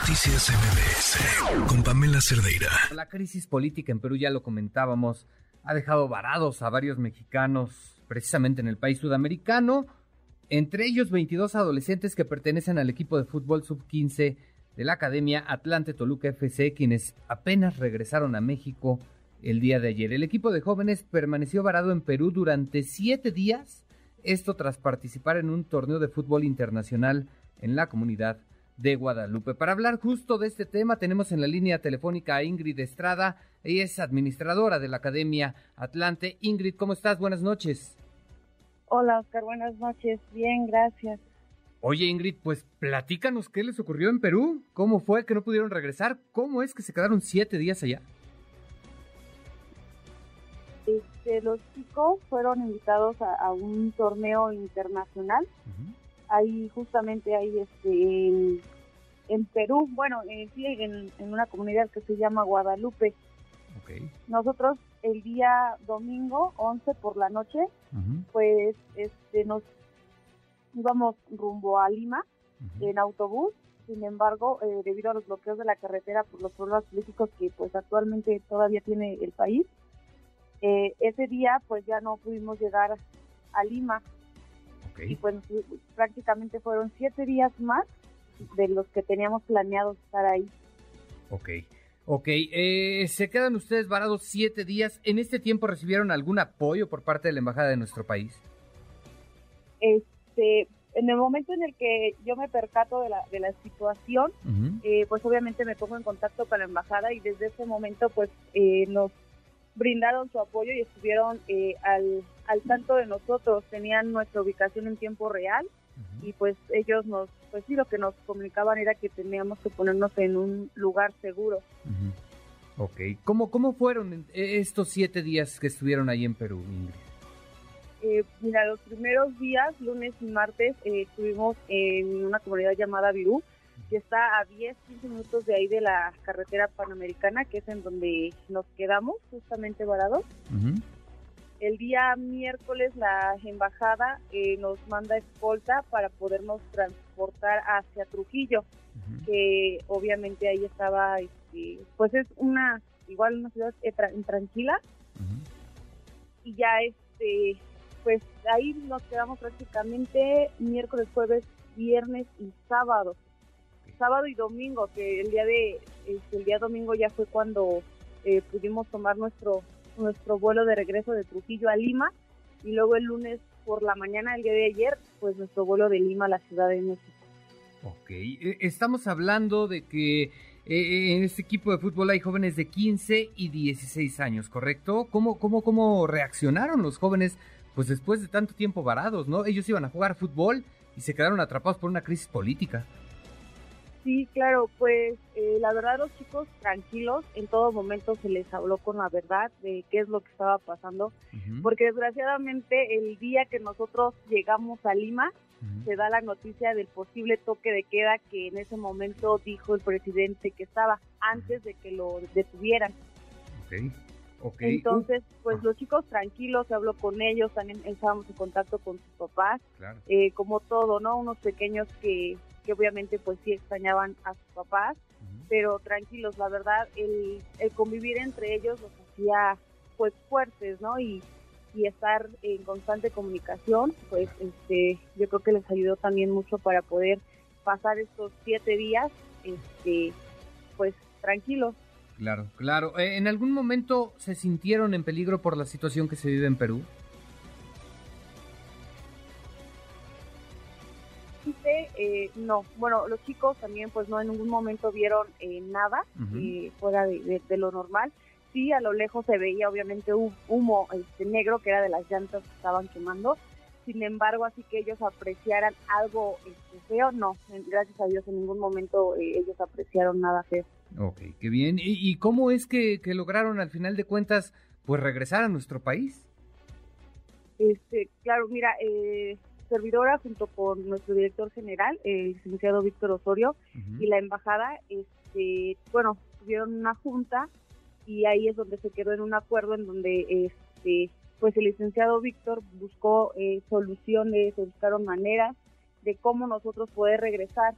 Noticias MBS con Pamela Cerdeira. La crisis política en Perú, ya lo comentábamos, ha dejado varados a varios mexicanos, precisamente en el país sudamericano, entre ellos 22 adolescentes que pertenecen al equipo de fútbol sub-15 de la Academia Atlante Toluca FC, quienes apenas regresaron a México el día de ayer. El equipo de jóvenes permaneció varado en Perú durante siete días, esto tras participar en un torneo de fútbol internacional en la comunidad de Guadalupe. Para hablar justo de este tema tenemos en la línea telefónica a Ingrid Estrada, ella es administradora de la Academia Atlante. Ingrid, ¿cómo estás? Buenas noches. Hola Oscar, buenas noches. Bien, gracias. Oye Ingrid, pues platícanos qué les ocurrió en Perú, cómo fue que no pudieron regresar, cómo es que se quedaron siete días allá. Este, los chicos fueron invitados a, un torneo internacional ahí justamente ahí este en, Perú, bueno, eh, sí, en, una comunidad que se llama Guadalupe. Nosotros el día domingo 11 por la noche, pues este nos íbamos rumbo a Lima en autobús. Sin embargo, eh, debido a los bloqueos de la carretera por los problemas políticos que pues actualmente todavía tiene el país, eh, ese día pues ya no pudimos llegar a Lima. Y pues prácticamente fueron siete días más de los que teníamos planeado estar ahí. Ok. Ok, eh, se quedan ustedes varados siete días. ¿En este tiempo recibieron algún apoyo por parte de la embajada de nuestro país? Este, en el momento en el que yo me percato de la, de la situación, eh, pues obviamente me pongo en contacto con la embajada y desde ese momento pues eh, nos brindaron su apoyo y estuvieron eh, al, al tanto de nosotros, tenían nuestra ubicación en tiempo real y pues ellos nos, pues sí, lo que nos comunicaban era que teníamos que ponernos en un lugar seguro. Ok, ¿Cómo, ¿cómo fueron estos siete días que estuvieron ahí en Perú, Eh, mira, los primeros días, lunes y martes, eh, estuvimos en una comunidad llamada Virú, que está a 10, 15 minutos de ahí de la carretera panamericana, que es en donde nos quedamos justamente varados. El día miércoles la embajada eh, nos manda escolta para podernos transportar hacia Trujillo, que obviamente ahí estaba, este, pues es una, igual una ciudad tranquila. Y ya este, pues ahí nos quedamos prácticamente miércoles, jueves, viernes y sábado. Sábado y domingo, que el día de este, el día domingo ya fue cuando eh, pudimos tomar nuestro nuestro vuelo de regreso de Trujillo a Lima y luego el lunes por la mañana el día de ayer, pues nuestro vuelo de Lima a la Ciudad de México. Ok, e, estamos hablando de que eh, en este equipo de fútbol hay jóvenes de 15 y 16 años, ¿correcto? ¿Cómo, cómo, cómo reaccionaron los jóvenes pues después de tanto tiempo varados, ¿no? Ellos iban a jugar fútbol y se quedaron atrapados por una crisis política. Sí, claro, pues eh, la verdad los chicos tranquilos, en todo momento se les habló con la verdad de qué es lo que estaba pasando, porque desgraciadamente el día que nosotros llegamos a Lima, se da la noticia del posible toque de queda que en ese momento dijo el presidente que estaba antes de que lo detuvieran. Entonces, pues los chicos tranquilos, se habló con ellos, también estábamos en contacto con sus papás, eh, como todo, ¿no? Unos pequeños que que obviamente pues sí extrañaban a sus papás, pero tranquilos, la verdad, el, el convivir entre ellos los hacía pues fuertes, ¿no? Y, y estar en constante comunicación, pues este, yo creo que les ayudó también mucho para poder pasar estos siete días, este, pues tranquilos. Claro, claro. Eh, ¿En algún momento se sintieron en peligro por la situación que se vive en Perú? Eh, no, bueno, los chicos también pues no en ningún momento vieron eh, nada eh, fuera de, lo normal. Sí, a lo lejos se veía obviamente un humo este, negro que era de las llantas que estaban quemando. Sin embargo, así que ellos apreciaran algo este, feo, no, gracias a Dios en ningún momento ellos apreciaron nada feo. Ok, qué bien. ¿Y, cómo es que, que lograron al final de cuentas pues regresar a nuestro país? Este, claro, mira, eh, servidora junto con nuestro director general, el licenciado Víctor Osorio, y la embajada, este, bueno, tuvieron una junta y ahí es donde se quedó en un acuerdo en donde este pues el licenciado Víctor buscó eh, soluciones, buscaron maneras de cómo nosotros poder regresar.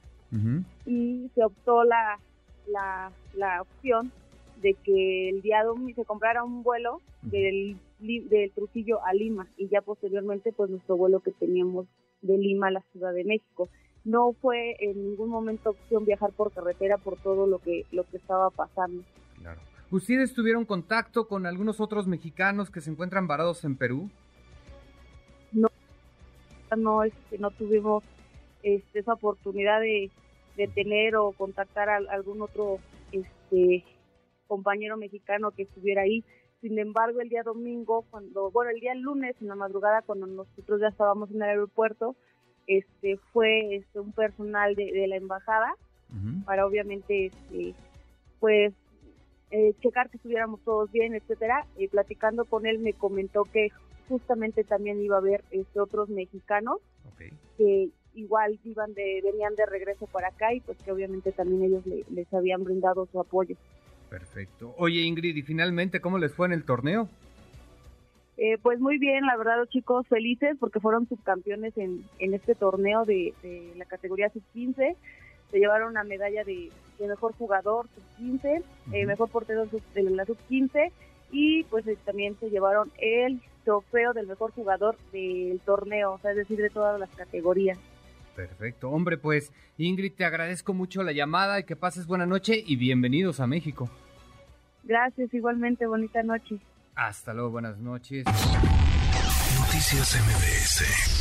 Y se optó la, la, la opción de que el día domingo se comprara un vuelo del, del Trujillo a Lima y ya posteriormente pues nuestro vuelo que teníamos de Lima a la Ciudad de México. No fue en ningún momento opción viajar por carretera por todo lo que lo que estaba pasando. Claro. ¿Ustedes tuvieron contacto con algunos otros mexicanos que se encuentran varados en Perú? No, no, este, no tuvimos este, esa oportunidad de, de tener o contactar a algún otro este, compañero mexicano que estuviera ahí. Sin embargo, el día domingo, cuando, bueno, el día lunes, en la madrugada, cuando nosotros ya estábamos en el aeropuerto, este, fue este, un personal de, la embajada para obviamente, este, pues, eh, checar que estuviéramos todos bien, etcétera. Y platicando con él me comentó que justamente también iba a haber este, otros mexicanos que igual iban de, venían de regreso para acá y pues que obviamente también ellos les habían brindado su apoyo. Perfecto. Oye, Ingrid, y finalmente, ¿cómo les fue en el torneo? Eh, pues muy bien, la verdad, los chicos felices porque fueron subcampeones en, en este torneo de, la categoría sub-15. Se llevaron una medalla de, mejor jugador sub-15, eh, mejor portero de la sub-15 y pues eh, también se llevaron el trofeo del mejor jugador del torneo, o sea, es decir, de todas las categorías. Perfecto. Hombre, pues Ingrid, te agradezco mucho la llamada y que pases buena noche y bienvenidos a México. Gracias, igualmente, bonita noche. Hasta luego, buenas noches. Noticias MBS